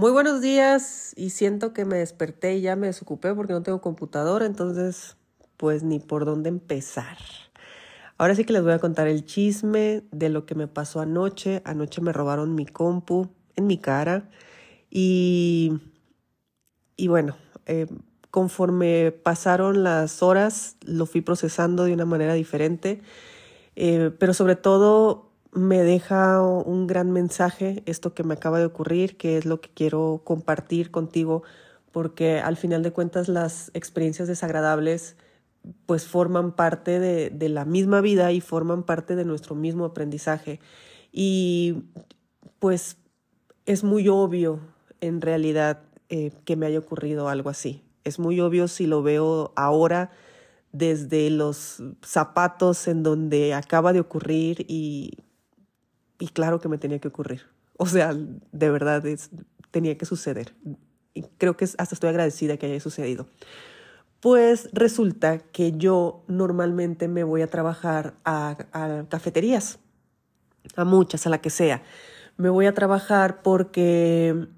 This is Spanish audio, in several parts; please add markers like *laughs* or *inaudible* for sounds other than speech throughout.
Muy buenos días y siento que me desperté y ya me desocupé porque no tengo computadora, entonces pues ni por dónde empezar. Ahora sí que les voy a contar el chisme de lo que me pasó anoche. Anoche me robaron mi compu en mi cara y, y bueno, eh, conforme pasaron las horas lo fui procesando de una manera diferente, eh, pero sobre todo me deja un gran mensaje esto que me acaba de ocurrir, que es lo que quiero compartir contigo, porque al final de cuentas las experiencias desagradables pues forman parte de, la misma vida y forman parte de nuestro mismo aprendizaje. Y pues es muy obvio en realidad eh, que me haya ocurrido algo así. Es muy obvio si lo veo ahora desde los zapatos en donde acaba de ocurrir y y claro que me tenía que ocurrir. O sea, de verdad es, tenía que suceder. Y creo que hasta estoy agradecida que haya sucedido. Pues resulta que yo normalmente me voy a trabajar a, a cafeterías, a muchas, a la que sea. Me voy a trabajar porque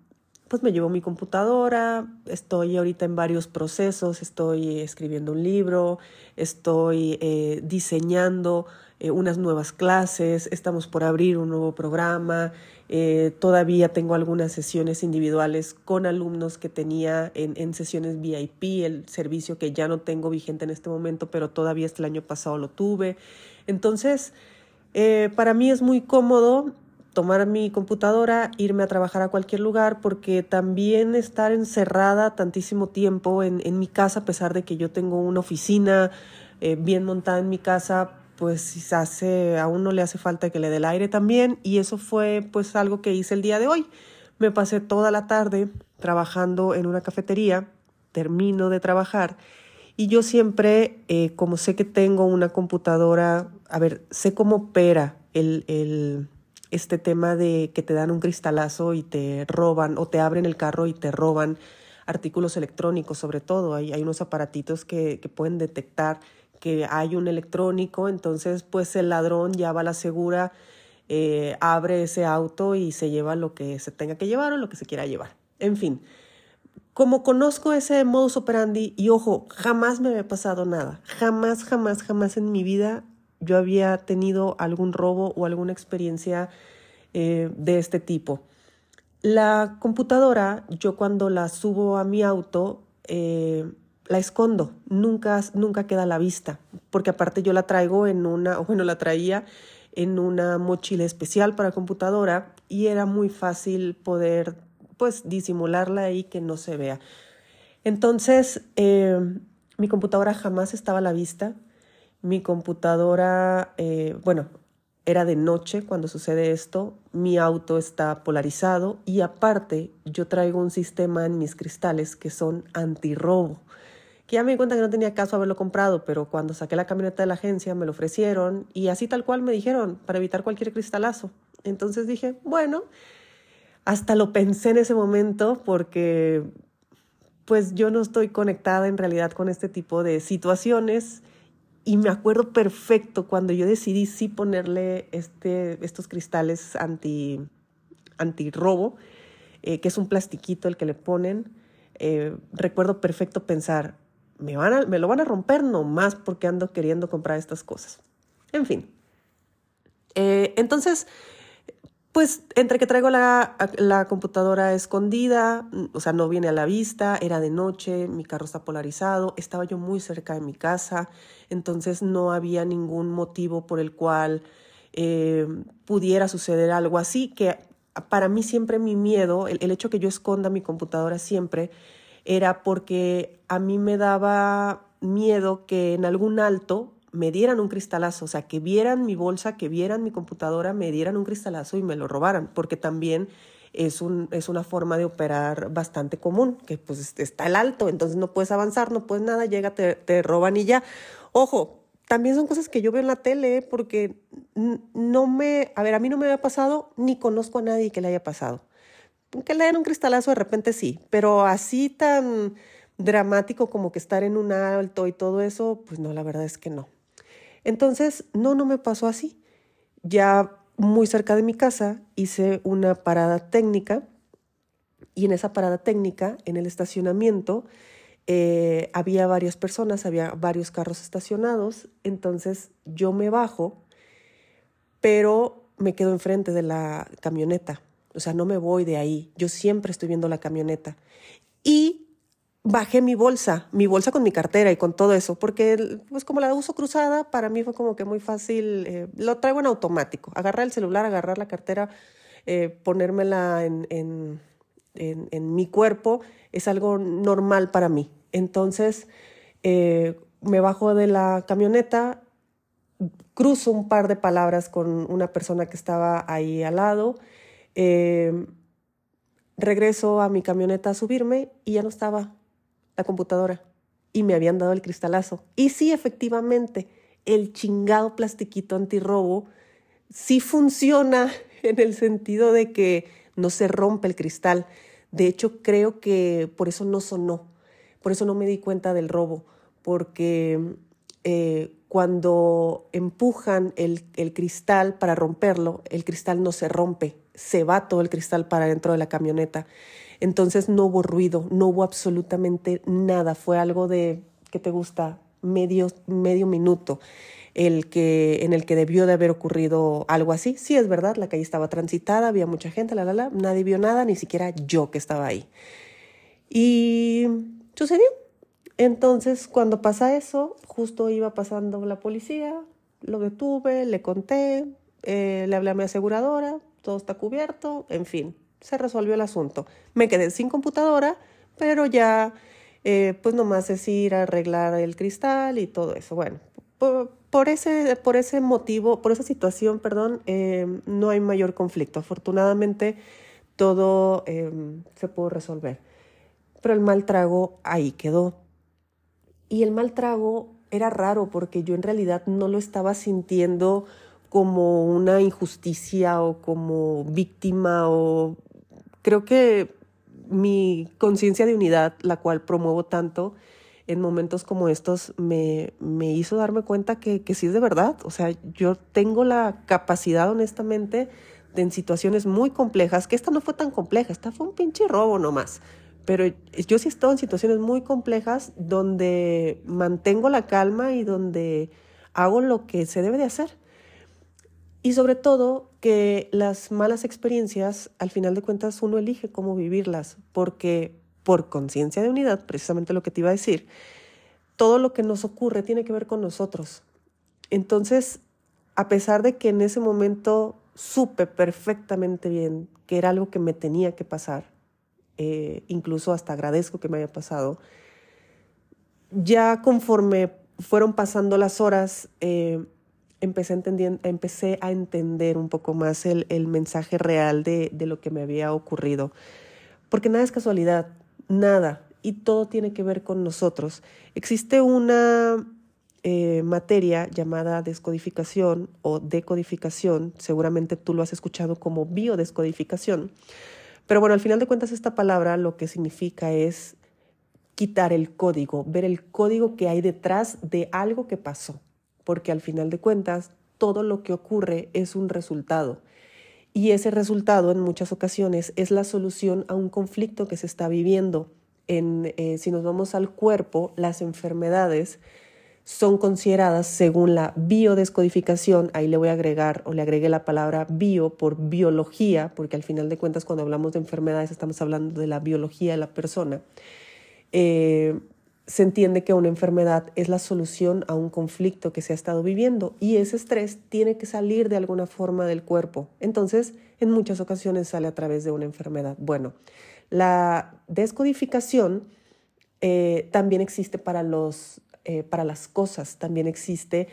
pues me llevo mi computadora, estoy ahorita en varios procesos, estoy escribiendo un libro, estoy eh, diseñando eh, unas nuevas clases, estamos por abrir un nuevo programa, eh, todavía tengo algunas sesiones individuales con alumnos que tenía en, en, sesiones VIP, el servicio que ya no tengo vigente en este momento, pero todavía hasta el año pasado lo tuve. Entonces, para mí es muy cómodo tomar mi computadora, irme a trabajar a cualquier lugar, porque también estar encerrada tantísimo tiempo en, en mi casa, a pesar de que yo tengo una oficina eh, bien montada en mi casa, pues hace, a uno le hace falta que le dé el aire también, y eso fue pues algo que hice el día de hoy. Me pasé toda la tarde trabajando en una cafetería, termino de trabajar, y yo siempre, eh, como sé que tengo una computadora, a ver, sé cómo opera el, el este tema de que te dan un cristalazo y te roban o te abren el carro y te roban artículos electrónicos sobre todo. Hay, hay unos aparatitos que, que pueden detectar que hay un electrónico, entonces pues el ladrón ya va a la segura, eh, abre ese auto y se lleva lo que se tenga que llevar o lo que se quiera llevar. En fin, como conozco ese modus operandi y ojo, jamás me había pasado nada, jamás, jamás, jamás en mi vida yo había tenido algún robo o alguna experiencia eh, de este tipo. La computadora, yo cuando la subo a mi auto, eh, la escondo, nunca, nunca queda a la vista, porque aparte yo la traigo en una, *laughs* bueno, la traía en una mochila especial para computadora y era muy fácil poder, pues, disimularla y que no se vea. Entonces, eh, mi computadora jamás estaba a la vista, mi computadora, eh, bueno, era de noche cuando sucede esto, mi auto está polarizado y aparte yo traigo un sistema en mis cristales que son antirrobo, que ya me di cuenta que no tenía caso haberlo comprado, pero cuando saqué la camioneta de la agencia me lo ofrecieron y así tal cual me dijeron para evitar cualquier cristalazo. Entonces dije, bueno, hasta lo pensé en ese momento porque pues yo no estoy conectada en realidad con este tipo de situaciones y me acuerdo perfecto cuando yo decidí sí ponerle este, estos cristales anti, anti robo, eh, que es un plastiquito el que le ponen. Eh, recuerdo perfecto pensar, me, van a, me lo van a romper nomás porque ando queriendo comprar estas cosas. En fin. Eh, entonces, pues entre que traigo la, la, computadora escondida, mm, o sea, no viene a la vista, era de noche, mi carro está polarizado, estaba yo muy cerca de mi casa, entonces no había ningún motivo por el cual eh, pudiera suceder algo así, que para mí siempre mi miedo, el, el hecho que yo esconda mi computadora siempre, era porque a mí me daba miedo que en algún alto me dieran un cristalazo, o sea, que vieran mi bolsa, que vieran mi computadora, me dieran un cristalazo y me lo robaran, porque también es, un, es una forma de operar bastante común, que pues está el alto, entonces no puedes avanzar, no puedes nada, llega, te, te roban y ya. Ojo, también son cosas que yo veo en la tele porque no me, a ver, a mí no me había pasado ni conozco a nadie que le haya pasado. Que le den un cristalazo de repente sí, pero así tan dramático como que estar en un alto y todo eso, pues no, la verdad es que no. Entonces, no, no me pasó así. Ya muy cerca de mi casa hice una parada técnica y en esa parada técnica, en el estacionamiento, eh, había varias personas, había varios carros estacionados, entonces yo me bajo, pero me quedo enfrente de la camioneta, o sea, no me voy de ahí, yo siempre estoy viendo la camioneta. Y bajé mi bolsa, mi bolsa con mi cartera y con todo eso, porque pues como la uso cruzada, para mí fue como que muy fácil, eh, lo traigo en automático, agarrar el celular, agarrar la cartera, eh, ponérmela en, en, en, mi cuerpo, es algo normal para mí. Entonces, eh, me bajo de la camioneta, cruzo un par de palabras con una persona que estaba ahí al lado, regreso a mi camioneta a subirme y ya no estaba la computadora y me habían dado el cristalazo. Y sí, efectivamente, el chingado plastiquito antirrobo sí funciona *laughs* en el sentido de que no se rompe el cristal. De hecho, creo que por eso no sonó, por eso no me di cuenta del robo, porque eh, cuando empujan el, el cristal para romperlo, el cristal no se rompe, se va todo el cristal para dentro de la camioneta. Entonces no hubo ruido, no hubo absolutamente nada. Fue algo de, ¿qué te gusta? Medio, medio minuto el que, en el que debió de haber ocurrido algo así. Sí, es verdad, la calle estaba transitada, había mucha gente, la, la, la, nadie vio nada, ni siquiera yo que estaba ahí. Y sucedió. Entonces, cuando pasa eso, justo iba pasando la policía, lo detuve, le conté, eh, le hablé a mi aseguradora, todo está cubierto, en fin, se resolvió el asunto. Me quedé sin computadora, pero ya, eh, pues nomás es ir a arreglar el cristal y todo eso. Bueno, por, ese, por ese motivo, por esa situación, perdón, eh, no hay mayor conflicto. Afortunadamente, todo eh, se pudo resolver. Pero el mal trago ahí quedó. Y el mal trago era raro porque yo en realidad no lo estaba sintiendo como una injusticia o como víctima o creo que mi conciencia de unidad, la cual promuevo tanto en momentos como estos, me, me hizo darme cuenta que, que sí es de verdad. O sea, yo tengo la capacidad, honestamente, de en situaciones muy complejas, que esta no fue tan compleja, esta fue un pinche robo nomás. Pero yo sí he estado en situaciones muy complejas donde mantengo la calma y donde hago lo que se debe de hacer. Y sobre todo que las malas experiencias, al final de cuentas, uno elige cómo vivirlas, porque por conciencia de unidad, precisamente lo que te iba a decir, todo lo que nos ocurre tiene que ver con nosotros. Entonces, a pesar de que en ese momento supe perfectamente bien que era algo que me tenía que pasar, eh, incluso hasta agradezco que me haya pasado, ya conforme fueron pasando las horas, eh, empecé, empecé a entender un poco más el, mensaje real de, lo que me había ocurrido. Porque nada es casualidad, nada, y todo tiene que ver con nosotros. Existe una eh, materia llamada descodificación o decodificación, seguramente tú lo has escuchado como biodescodificación, pero bueno, al final de cuentas esta palabra lo que significa es quitar el código, ver el código que hay detrás de algo que pasó porque al final de cuentas todo lo que ocurre es un resultado. Y ese resultado en muchas ocasiones es la solución a un conflicto que se está viviendo. En, eh, si nos vamos al cuerpo, las enfermedades son consideradas según la biodescodificación, ahí le voy a agregar o le agregué la palabra bio por biología, porque al final de cuentas cuando hablamos de enfermedades estamos hablando de la biología de la persona. Eh, se entiende que una enfermedad es la solución a un conflicto que se ha estado viviendo y ese estrés tiene que salir de alguna forma del cuerpo. Entonces, en muchas ocasiones sale a través de una enfermedad. Bueno, la descodificación eh, también existe para, los, eh, para las cosas, también existe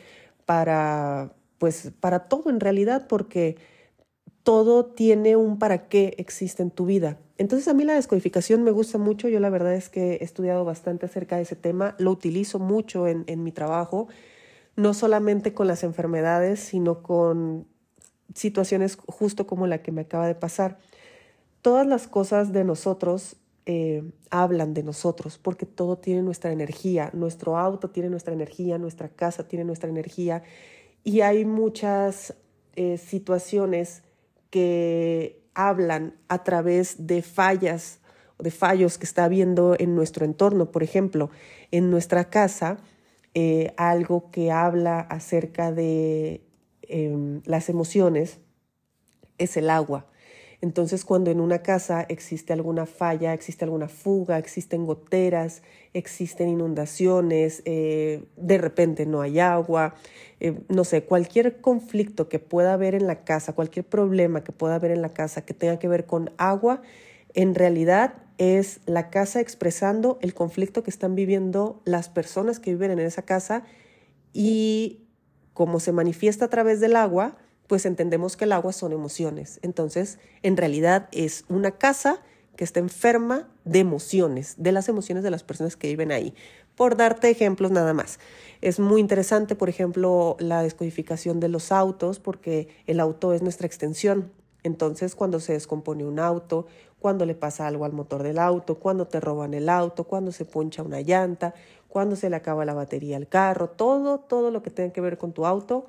para, pues, para todo en realidad, porque todo tiene un para qué existe en tu vida. Entonces a mí la descodificación me gusta mucho, yo la verdad es que he estudiado bastante acerca de ese tema, lo utilizo mucho en, mi trabajo, no solamente con las enfermedades, sino con situaciones justo como la que me acaba de pasar. Todas las cosas de nosotros eh, hablan de nosotros, porque todo tiene nuestra energía, nuestro auto tiene nuestra energía, nuestra casa tiene nuestra energía, y hay muchas eh, situaciones que hablan a través de fallas de fallos que está habiendo en nuestro entorno. Por ejemplo, en nuestra casa, eh, algo que habla acerca de em, las emociones es el agua. Entonces, cuando en una casa existe alguna falla, existe alguna fuga, existen goteras, existen inundaciones, eh, de repente no hay agua, eh, no sé, cualquier conflicto que pueda haber en la casa, cualquier problema que pueda haber en la casa que tenga que ver con agua, en realidad es la casa expresando el conflicto que están viviendo las personas que viven en esa casa y como se manifiesta a través del agua, pues entendemos que el agua son emociones. Entonces, en realidad es una casa que está enferma de emociones, de las emociones de las personas que viven ahí. Por darte ejemplos nada más. Es muy interesante, por ejemplo, la descodificación de los autos, porque el auto es nuestra extensión. Entonces, cuando se descompone un auto, cuando le pasa algo al motor del auto, cuando te roban el auto, cuando se poncha una llanta, cuando se le acaba la batería al carro, todo, todo lo que tenga que ver con tu auto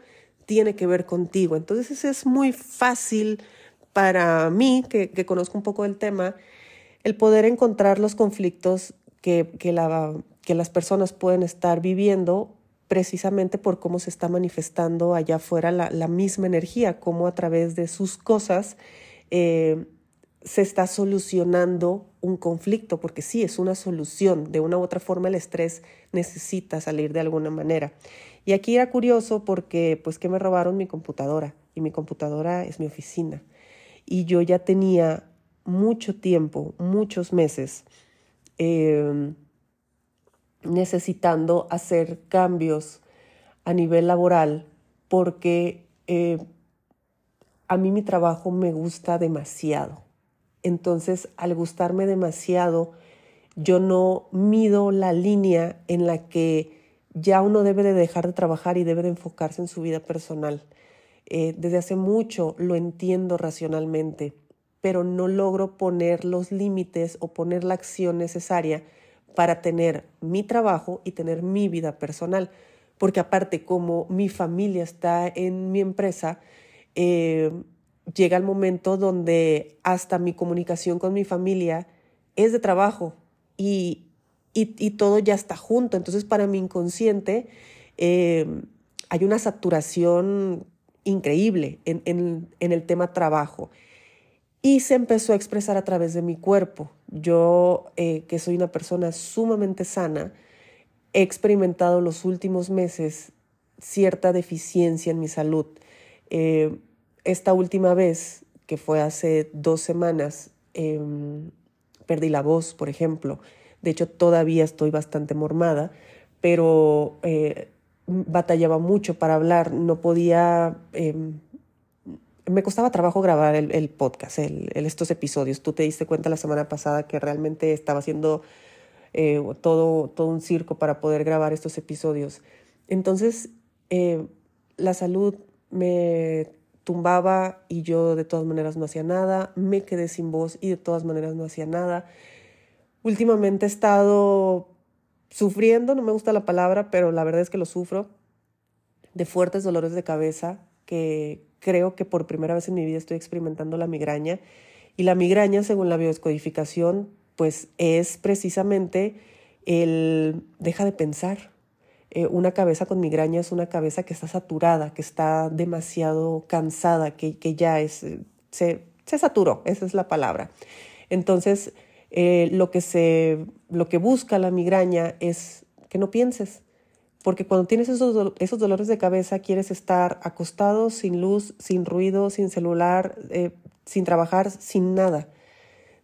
tiene que ver contigo. Entonces es muy fácil para mí, que, conozco un poco del tema, el poder encontrar los conflictos que, que, la, que las personas pueden estar viviendo precisamente por cómo se está manifestando allá afuera la, la misma energía, cómo a través de sus cosas eh, se está solucionando un conflicto, porque sí, es una solución. De una u otra forma el estrés necesita salir de alguna manera. Y aquí era curioso porque pues que me robaron mi computadora y mi computadora es mi oficina. Y yo ya tenía mucho tiempo, muchos meses, em, necesitando hacer cambios a nivel laboral porque eh, a mí mi trabajo me gusta demasiado. Entonces, al gustarme demasiado, yo no mido la línea en la que ya uno debe de dejar de trabajar y debe de enfocarse en su vida personal. Eh, desde hace mucho lo entiendo racionalmente, pero no logro poner los límites o poner la acción necesaria para tener mi trabajo y tener mi vida personal. Porque aparte, como mi familia está en mi empresa, eh, llega el momento donde hasta mi comunicación con mi familia es de trabajo y, y, todo ya está junto. Entonces, para mi inconsciente eh, hay una saturación increíble en, el tema trabajo. Y se empezó a expresar a través de mi cuerpo. Yo, eh, que soy una persona sumamente sana, he experimentado los últimos meses cierta deficiencia en mi salud. Eh, esta última vez, que fue hace dos semanas, em, perdí la voz, por ejemplo. De hecho, todavía estoy bastante mormada, pero eh, batallaba mucho para hablar. No podía... Em, me costaba trabajo grabar el, podcast, el, estos episodios. Tú te diste cuenta la semana pasada que realmente estaba haciendo eh, todo, todo un circo para poder grabar estos episodios. Entonces, eh, la salud me tumbaba y yo de todas maneras no hacía nada, me quedé sin voz y de todas maneras no hacía nada. Últimamente he estado sufriendo, no me gusta la palabra, pero la verdad es que lo sufro, de fuertes dolores de cabeza, que creo que por primera vez en mi vida estoy experimentando la migraña. Y la migraña, según la biodescodificación, pues es precisamente el deja de pensar, eh, una cabeza con migraña es una cabeza que está saturada, que está demasiado cansada, que, ya es, eh, se, se, saturó, esa es la palabra. Entonces, eh, lo, que se, lo que busca la migraña es que no pienses, porque cuando tienes esos, esos dolores de cabeza quieres estar acostado, sin luz, sin ruido, sin celular, sin trabajar, sin nada.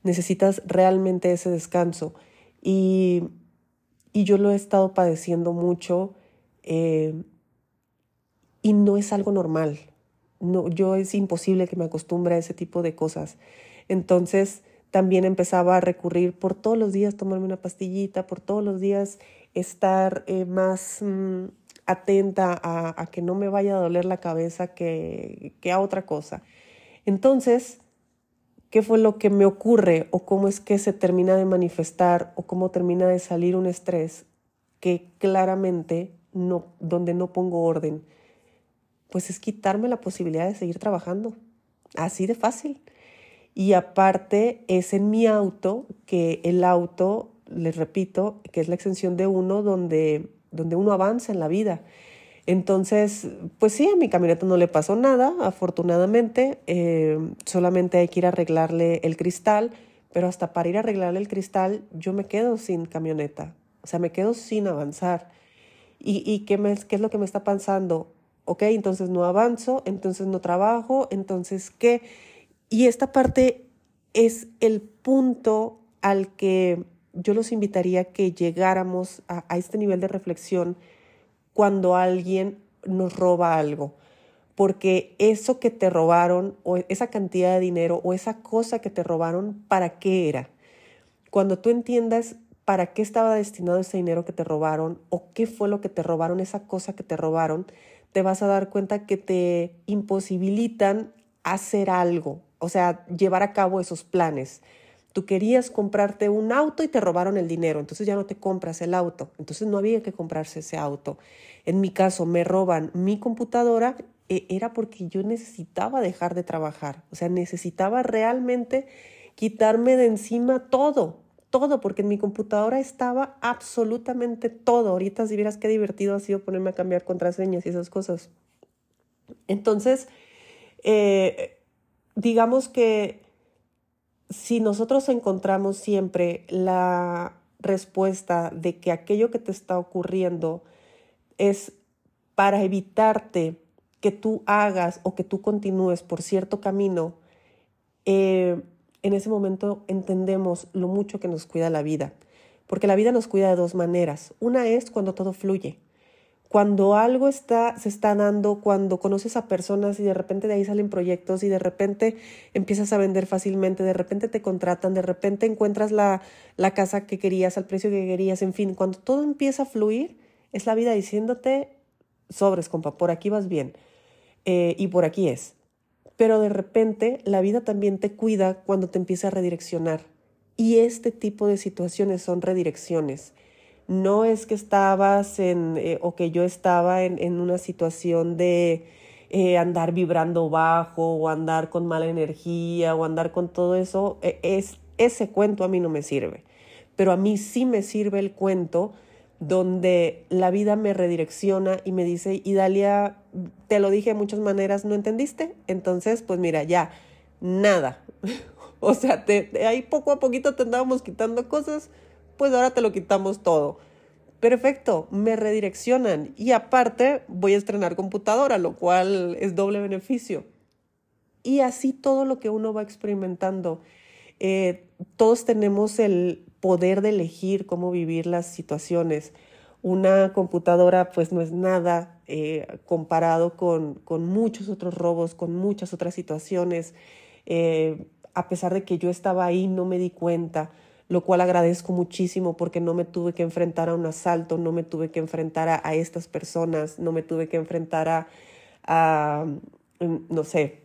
Necesitas realmente ese descanso. Y y yo lo he estado padeciendo mucho eh, y no es algo normal. No, yo es imposible que me acostumbre a ese tipo de cosas. Entonces también empezaba a recurrir por todos los días tomarme una pastillita, por todos los días estar eh, más mm, atenta a, que no me vaya a doler la cabeza que, que a otra cosa. Entonces, qué fue lo que me ocurre o cómo es que se termina de manifestar o cómo termina de salir un estrés que claramente no, donde no pongo orden, pues es quitarme la posibilidad de seguir trabajando. Así de fácil. Y aparte es en mi auto, que el auto, les repito, que es la extensión de uno donde, donde uno avanza en la vida. Entonces, pues sí, a mi camioneta no le pasó nada, afortunadamente. Eh, solamente hay que ir a arreglarle el cristal, pero hasta para ir a arreglarle el cristal yo me quedo sin camioneta. O sea, me quedo sin avanzar. ¿Y, y qué, me, qué es lo que me está pasando? Ok, entonces no avanzo, entonces no trabajo, entonces qué. Y esta parte es el punto al que yo los invitaría que llegáramos a, a este nivel de reflexión cuando alguien nos roba algo. Porque eso que te robaron, o esa cantidad de dinero, o esa cosa que te robaron, ¿para qué era? Cuando tú entiendas para qué estaba destinado ese dinero que te robaron, o qué fue lo que te robaron, esa cosa que te robaron, te vas a dar cuenta que te imposibilitan hacer algo, o sea, llevar a cabo esos planes. Tú querías comprarte un auto y te robaron el dinero, entonces ya no te compras el auto, entonces no había que comprarse ese auto. En mi caso, me roban mi computadora, e, era porque yo necesitaba dejar de trabajar, o sea, necesitaba realmente quitarme de encima todo, todo, porque en mi computadora estaba absolutamente todo. Ahorita si vieras qué divertido ha sido ponerme a cambiar contraseñas y esas cosas. Entonces, eh, digamos que si nosotros encontramos siempre la respuesta de que aquello que te está ocurriendo es para evitarte que tú hagas o que tú continúes por cierto camino, eh, en ese momento entendemos lo mucho que nos cuida la vida. Porque la vida nos cuida de dos maneras. Una es cuando todo fluye cuando algo está, se está dando, cuando conoces a personas y de repente de ahí salen proyectos y de repente empiezas a vender fácilmente, de repente te contratan, de repente encuentras la, la casa que querías al precio que querías, en fin, cuando todo empieza a fluir, es la vida diciéndote, sobres, compa, por aquí vas bien eh, y por aquí es. Pero de repente la vida también te cuida cuando te empieza a redireccionar. Y este tipo de situaciones son redirecciones no es que estabas en, eh, o que yo estaba en, en una situación de eh, andar vibrando bajo o andar con mala energía o andar con todo eso, e, es, ese cuento a mí no me sirve. Pero a mí sí me sirve el cuento donde la vida me redirecciona y me dice, Idalia, te lo dije de muchas maneras, ¿no entendiste? Entonces, pues mira, ya, nada. *laughs* o sea, te, ahí poco a poquito te andábamos quitando cosas, pues ahora te lo quitamos todo. Perfecto, me redireccionan y aparte voy a estrenar computadora, lo cual es doble beneficio. Y así todo lo que uno va experimentando. Eh, todos tenemos el poder de elegir cómo vivir las situaciones. Una computadora pues no es nada eh, comparado con, con, muchos otros robos, con muchas otras situaciones. Eh, a pesar de que yo estaba ahí, no me di cuenta lo cual agradezco muchísimo porque no me tuve que enfrentar a un asalto, no me tuve que enfrentar a, estas personas, no me tuve que enfrentar a, mm, no sé,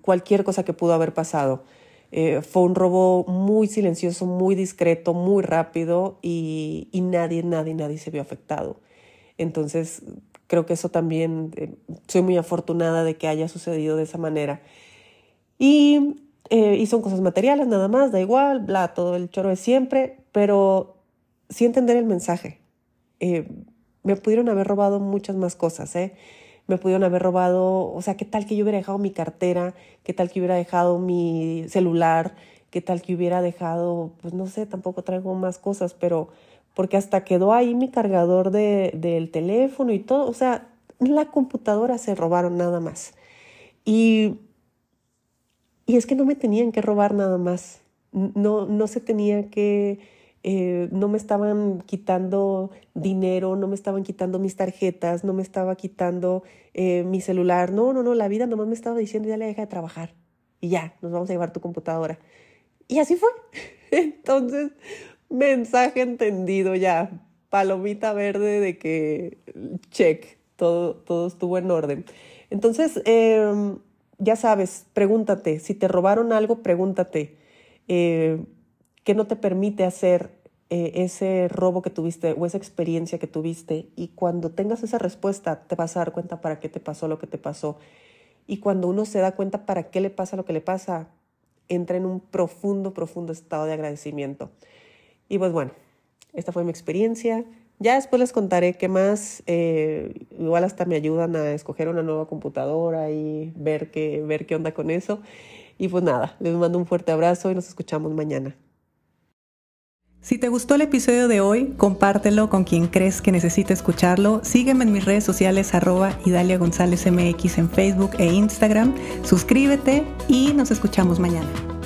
cualquier cosa que pudo haber pasado. Eh, fue un robo muy silencioso, muy discreto, muy rápido y, y, nadie, nadie, nadie se vio afectado. Entonces, creo que eso también, eh, soy muy afortunada de que haya sucedido de esa manera. Y eh, y son cosas materiales nada más, da igual, bla, todo el choro de siempre, pero sí entender el mensaje. Eh, me pudieron haber robado muchas más cosas, ¿eh? Me pudieron haber robado, o sea, ¿qué tal que yo hubiera dejado mi cartera? ¿Qué tal que hubiera dejado mi celular? ¿Qué tal que hubiera dejado, pues no sé, tampoco traigo más cosas, pero porque hasta quedó ahí mi cargador de, del teléfono y todo, o sea, la computadora se robaron nada más. Y y es que no me tenían que robar nada más. No, no se tenía que, eh, no me estaban quitando dinero, no me estaban quitando mis tarjetas, no me estaba quitando eh, mi celular. No, no, no, la vida nomás me estaba diciendo ya le deja de trabajar. Y ya, nos vamos a llevar tu computadora. Y así fue. *laughs* Entonces, mensaje entendido ya. Palomita verde de que check, todo, todo estuvo en orden. Entonces, eh, ya sabes, pregúntate, si te robaron algo, pregúntate, eh, ¿qué no te permite hacer eh, ese robo que tuviste o esa experiencia que tuviste? Y cuando tengas esa respuesta, te vas a dar cuenta para qué te pasó lo que te pasó. Y cuando uno se da cuenta para qué le pasa lo que le pasa, entra en un profundo, profundo estado de agradecimiento. Y pues bueno, esta fue mi experiencia. Ya después les contaré qué más. Eh, igual hasta me ayudan a escoger una nueva computadora y ver qué, ver qué onda con eso. Y pues nada, les mando un fuerte abrazo y nos escuchamos mañana. Si te gustó el episodio de hoy, compártelo con quien crees que necesite escucharlo. Sígueme en mis redes sociales arroba Idalia González MX en Facebook e Instagram. Suscríbete y nos escuchamos mañana.